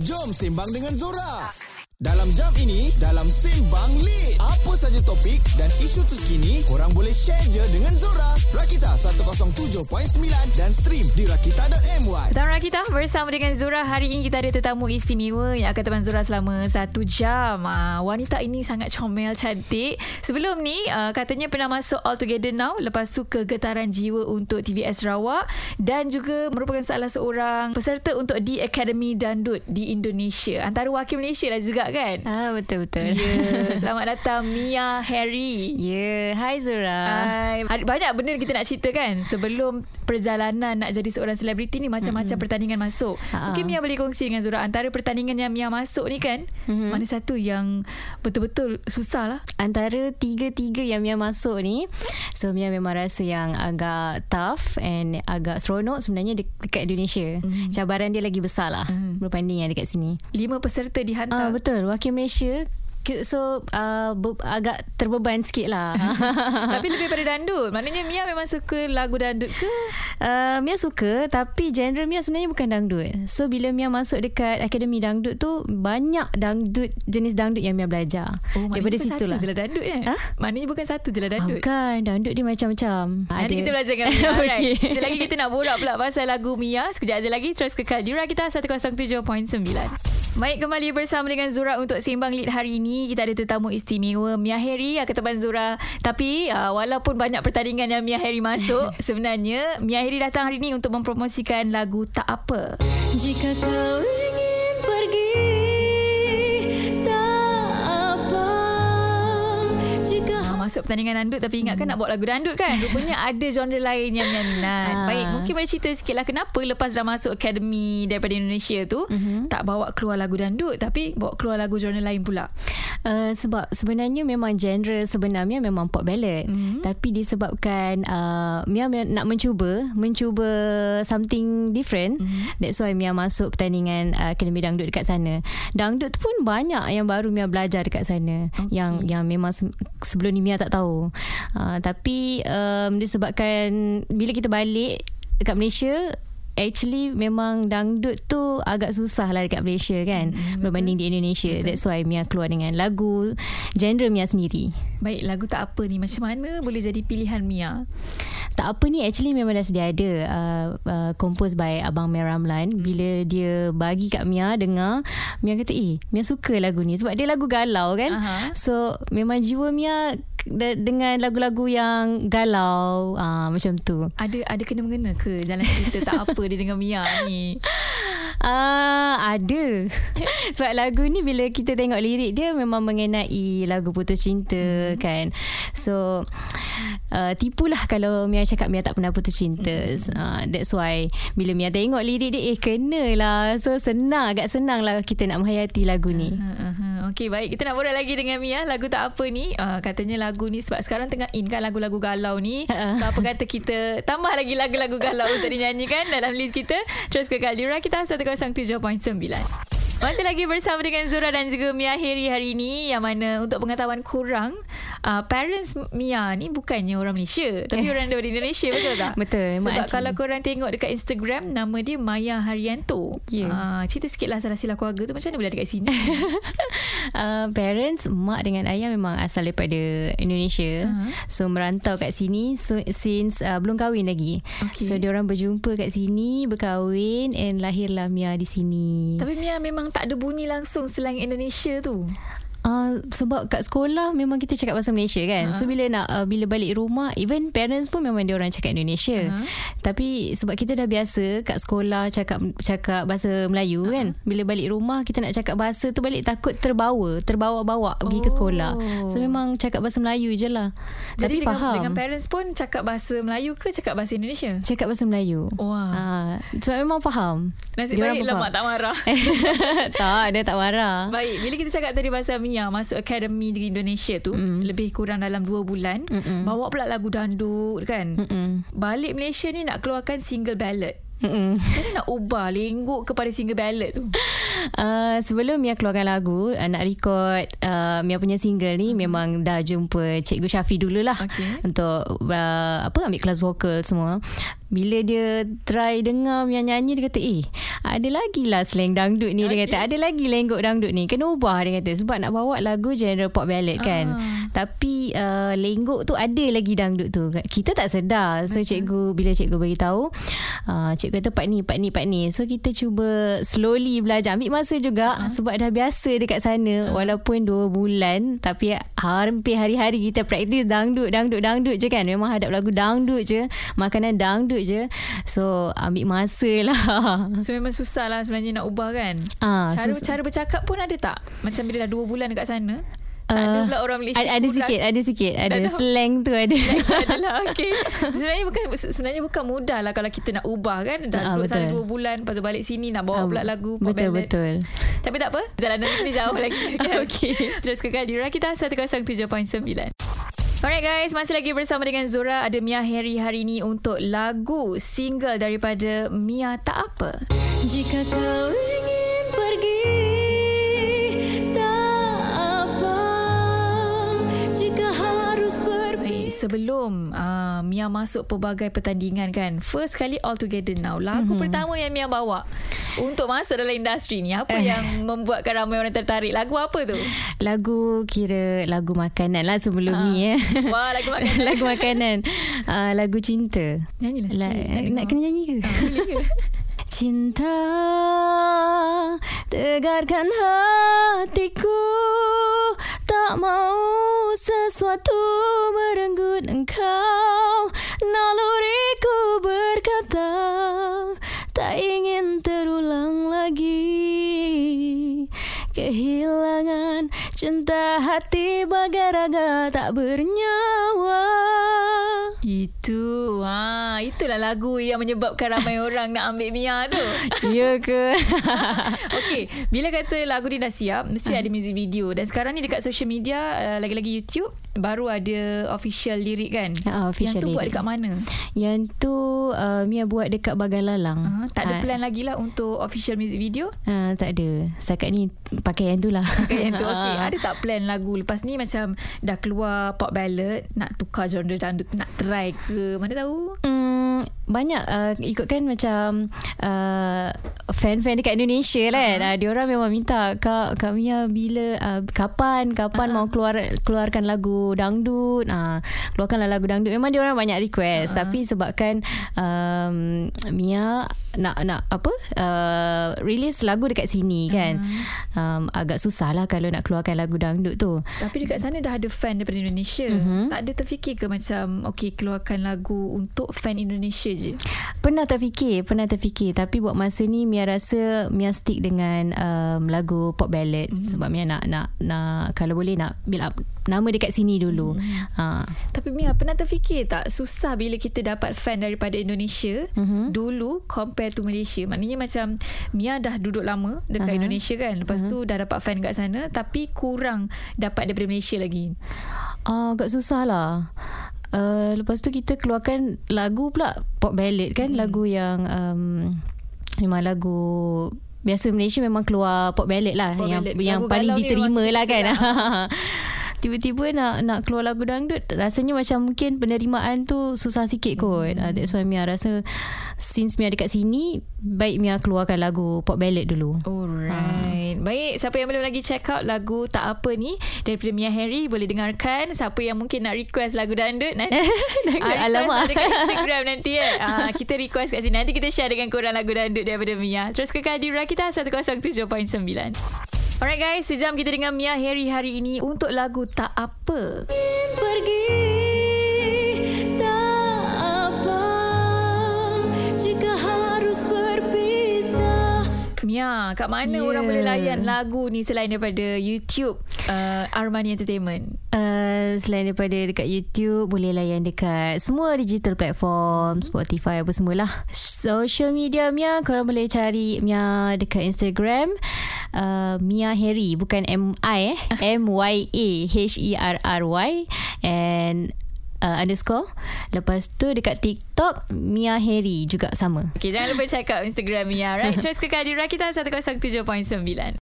Jom sembang dengan Zora. Dalam jam ini, dalam Sembang Lit. Apa saja topik dan isu terkini, korang boleh share je dengan Zora. Rakita 107.9 dan stream di rakita.my. Dan kita bersama dengan Zura Hari ini kita ada tetamu istimewa Yang akan teman Zura selama satu jam uh, Wanita ini sangat comel, cantik Sebelum ni uh, katanya pernah masuk All Together Now Lepas tu ke Getaran Jiwa untuk TVS Sarawak Dan juga merupakan salah seorang peserta untuk The Academy Dandut di Indonesia Antara wakil Malaysia lah juga kan? Ah betul-betul. Ya, yeah. selamat datang Mia Harry Ya, yeah. hi Zura. Hai. Banyak benda kita nak cerita kan sebelum perjalanan nak jadi seorang selebriti ni macam-macam mm-hmm. pertandingan masuk. Ha-ha. Mungkin Mia boleh kongsi dengan Zura antara pertandingan yang Mia masuk ni kan mm-hmm. mana satu yang betul-betul susah lah. Antara tiga-tiga yang Mia masuk ni, so Mia memang rasa yang agak tough and agak seronok sebenarnya de- dekat Indonesia. Mm. Cabaran dia lagi besar lah mm. berbanding yang dekat sini. Lima peserta Ah dihantar. Betul, wakil Malaysia ke- So uh, be- agak terbeban sikit lah Tapi lebih pada dandut. Maknanya Mia memang suka lagu dandut ke? uh, Mia suka Tapi genre Mia sebenarnya bukan dangdut So bila Mia masuk dekat Akademi Dangdut tu Banyak dangdut Jenis dangdut yang Mia belajar Oh, maknanya Daripada situ lah satu je lah dandut eh? Ha? Maknanya bukan satu je lah Ah, dandut. Bukan Dangdut dia macam-macam Nanti kita belajar dengan Mia Alright Okey. Sekejap lagi kita nak borak pula Pasal lagu Mia Sekejap aja lagi Terus kekal Di kita 107.9 Baik kembali bersama dengan Zura Untuk Sembang Lead hari ini. Kita ada tetamu istimewa Mia Harry Yang ketepan Zura. Tapi uh, Walaupun banyak pertandingan Yang Mia Harry masuk Sebenarnya Mia Harry datang hari ini Untuk mempromosikan lagu Tak Apa. Jika kau ingin pergi Masuk pertandingan dandut Tapi ingatkan nak bawa lagu dandut kan Rupanya ada genre lain Yang Mia minat Ah. Baik Mungkin boleh cerita sikit lah Kenapa lepas dah masuk Academy Daripada Indonesia tu Tak bawa keluar lagu dandut Tapi bawa keluar lagu genre lain pula Uh, sebab sebenarnya memang genre sebenarnya memang pop ballad Mhm. mm-hmm. tapi disebabkan uh, Mia, Mia nak mencuba mencuba something different mm-hmm. that's why Mia masuk pertandingan uh, Akademi Dangdut dekat sana dangdut tu pun banyak yang baru Mia belajar dekat sana okay. yang yang memang se- sebelum ni Mia tak tahu uh, tapi um, disebabkan bila kita balik dekat Malaysia Actually memang dangdut tu agak susah lah dekat Malaysia kan mm, berbanding di Indonesia. Betul. That's why Mia keluar dengan lagu genre Mia sendiri. Baik lagu Tak Apa ni Macam mana boleh jadi pilihan Mia Tak apa ni actually memang dah sedia ada uh, uh, compose by Abang Mia Ramlan. Bila dia bagi kat Mia dengar, Mia kata eh Mia suka lagu ni sebab dia lagu galau kan. Aha. So memang jiwa Mia de- dengan lagu-lagu yang galau uh, macam tu. Ada ada kena-mengena ke Jalan cerita Tak Apa dia dengan Mia ni Ah ada. Sebab lagu ni bila kita tengok lirik dia memang mengenai lagu putus cinta hmm. kan. So uh, tipulah kalau Mia cakap Mia tak pernah putus cinta. Hmm. Uh, that's why bila Mia tengok lirik dia eh kena lah. So senang agak senang lah kita nak menghayati lagu ni. uh-huh. Okey baik Kita nak borak lagi dengan Mia Lagu Tak Apa ni uh, Katanya lagu ni Sebab sekarang tengah in kan Lagu-lagu galau ni Ha-ha. So apa kata kita Tambah lagi lagu-lagu galau Untuk dinyanyikan Dalam list kita Terus ke Kaldira Kita 107.9 masih lagi bersama dengan Zura dan juga Mia Heri hari ini yang mana untuk pengetahuan kurang uh, parents Mia ni bukannya orang Malaysia tapi orang daripada Indonesia betul tak? Betul, Sebab asli. kalau korang tengok dekat Instagram nama dia Maya Haryanto. Ya. Uh, cerita sikit lah salah-silah keluarga tu macam mana boleh ada kat sini? Uh, parents mak dengan ayah memang asal daripada Indonesia. Uh-huh. So merantau kat sini so, since uh, belum kahwin lagi. Okey. So dia orang berjumpa kat sini, berkahwin and lahirlah Mia di sini. Tapi Mia memang tak ada bunyi langsung selain Indonesia tu. Uh, sebab kat sekolah memang kita cakap bahasa Malaysia kan. Uh-huh. So bila nak uh, bila balik rumah even parents pun memang dia orang cakap Indonesia. Uh-huh. Tapi sebab kita dah biasa kat sekolah cakap cakap bahasa Melayu uh-huh. kan. Bila balik rumah kita nak cakap bahasa tu balik takut terbawa, terbawa-bawa pergi ke Oh. sekolah. So memang cakap bahasa Melayu je lah. Jadi Tapi dengan, faham. dengan parents pun cakap bahasa Melayu ke cakap bahasa Indonesia? cakap bahasa Melayu. Wah. Ah, sebab memang faham. Nasib baik lah faham. mak tak marah. tak, dia tak marah. Baik, bila kita cakap tadi pasal Mia masuk academy di Indonesia tu mm. lebih kurang dalam 2 bulan, Mm-mm. bawa pula lagu dandut kan. Mm-mm. Balik Malaysia ni nak keluarkan single ballad. Mm-mm. Macam nak ubah lenggok kepada single ballad tu? Uh, sebelum Mia keluarkan lagu uh, Nak record uh, Mia punya single ni Memang dah jumpa Cikgu Syafi dulu lah Okey. Untuk uh, Apa ambil kelas vokal semua bila dia try dengar Mia nyanyi dia kata eh ada lagi lah slang dangdut ni. Dia kata ada lagi lenggok dangdut ni. Kena ubah dia kata sebab nak bawa lagu genre pop ballad kan. Ah. tapi uh, lenggok tu ada lagi dangdut tu. Kita tak sedar. So cikgu bila cikgu bagi tahu uh, cikgu kata part ni part ni part ni. So kita cuba slowly belajar. Ambil masa juga Ah. sebab dah biasa dekat sana. Walaupun 2 bulan tapi hampir hari-hari kita praktis dangdut dangdut dangdut je kan. Memang hadap lagu dangdut je makanan dangdut je so ambil masa lah So memang susah lah sebenarnya nak ubah kan Ah, Cara sus- cara bercakap pun ada tak? Macam bila dah 2 bulan dekat sana Tak ada Uh, pula orang Malaysia ada, ada sikit ada sikit ada Dah slang tu ada adalah okey. Sebenarnya bukan sebenarnya bukan mudah lah kalau kita nak ubah kan. Dah Ah, duduk sana. 2 bulan lepas tu balik sini nak bawa Ah, pula lagu betul ballad. betul Tapi tak apa, jalanan ni jauh lagi kan. Okey. Terus ke Kadira kita 107.9. Alright guys, masih lagi bersama dengan Zura ada Mia Harry hari ini untuk lagu single daripada Mia Tak Apa. Jika kau ingin pergi sebelum uh, Mia masuk pelbagai pertandingan kan. First kali All Together Now. Lagu mm-hmm. pertama yang Mia bawa untuk masuk dalam industri ni. Apa yang membuatkan ramai orang tertarik? Lagu apa tu? Lagu kira lagu makanan lah sebelum ni eh. Wah, lagu makan. lagu makanan. Uh, lagu cinta. Nyanyilah sikit. La, nak nak, kena nyanyi ke? Cinta Tegarkan hatiku Tak mau sesuatu merenggut engkau Naluriku berkata Tak ingin terulang lagi Kehilangan cinta hati bagai raga tak bernyawa Itu. Ha, itulah lagu yang menyebabkan ramai orang nak ambil Mia tu. Ya ke? Okey, bila kata lagu ni dah siap, mesti ada music video dan sekarang ni dekat social media, uh, lagi-lagi YouTube baru ada official lirik kan? Ah, official Yang tu buat lirik. dekat mana? Yang tu uh, Mia buat dekat Bagan Lalang. Uh, tak ada Ah, plan lagi lah untuk official music video? Uh, tak ada. Setakat ni pakai yang tu lah. Okay, yang tu okey. Ada tak plan lagu lepas ni macam dah keluar pop ballad, nak tukar genre dangdut, nak try ke? Mana tahu? Hmm, banyak uh, ikutkan macam uh, fan-fan dekat Indonesia lah kan. Uh, dia orang memang minta Kak Kak Mia bila uh, kapan kapan uh-huh. mau keluar keluarkan lagu dangdut. Uh, keluarkanlah lagu dangdut. Memang dia orang banyak request uh-huh. tapi sebabkan um, Mia nak nak apa? Uh, release lagu dekat sini kan. Uh-huh. Um, agak susah lah kalau nak keluarkan lagu dangdut tu. Tapi dekat sana dah ada fan daripada Indonesia. Mhm. Tak ada terfikir ke macam okey keluarkan lagu untuk fan Indonesia je? Pernah terfikir, pernah terfikir tapi buat masa ni Mia rasa Mia stick dengan um, lagu pop ballad mm-hmm. sebab Mia nak nak nak kalau boleh nak build up nama dekat sini dulu. Mm-hmm. Ha. Tapi Mia pernah terfikir tak susah bila kita dapat fan daripada Indonesia Mhm. dulu compare to Malaysia. Maknanya macam Mia dah duduk lama dekat Aha. Indonesia kan. Lepas tu dah dapat fan kat sana tapi kurang dapat daripada Malaysia lagi. Uh, agak susah lah. Uh, lepas tu kita keluarkan lagu pula pop ballad kan mm. lagu yang um, memang lagu biasa Malaysia memang keluar pop ballad lah Pop yang ballad. yang Lagu paling diterima lah kan. Tiba-tiba nak nak keluar lagu dangdut rasanya macam mungkin penerimaan tu susah sikit kot. Mm. Uh, that's why Mia rasa since Mia dekat sini baik Mia keluarkan lagu pop ballad dulu. Alright. Ha. Baik, siapa yang belum lagi check out lagu Tak Apa ni daripada Mia Harry boleh dengarkan. Siapa yang mungkin nak request lagu dangdut nanti Dangdut, request alamak. dekat Instagram nanti ya. Ah, kita request kat sini. Nanti kita share dengan korang lagu dangdut daripada Mia. Terus ke Kadira kita 107.9. Alright guys, sejam kita dengan Mia Harry hari ini untuk lagu Tak Apa. pergi tak apa jika harus berpisah Mia, kat mana Yeah. orang boleh layan lagu ni selain daripada YouTube uh, Armani Entertainment? Uh, selain daripada dekat YouTube boleh layan dekat semua digital platform Spotify apa semualah social media Mia korang boleh cari Mia dekat Instagram uh, Mia Harry bukan M-I eh M-Y-A H-E-R-R-Y and uh, underscore lepas tu dekat TikTok Mia Harry juga sama Okay, jangan lupa check out Instagram Mia. Right? Terus ke Kadira kita 107.9.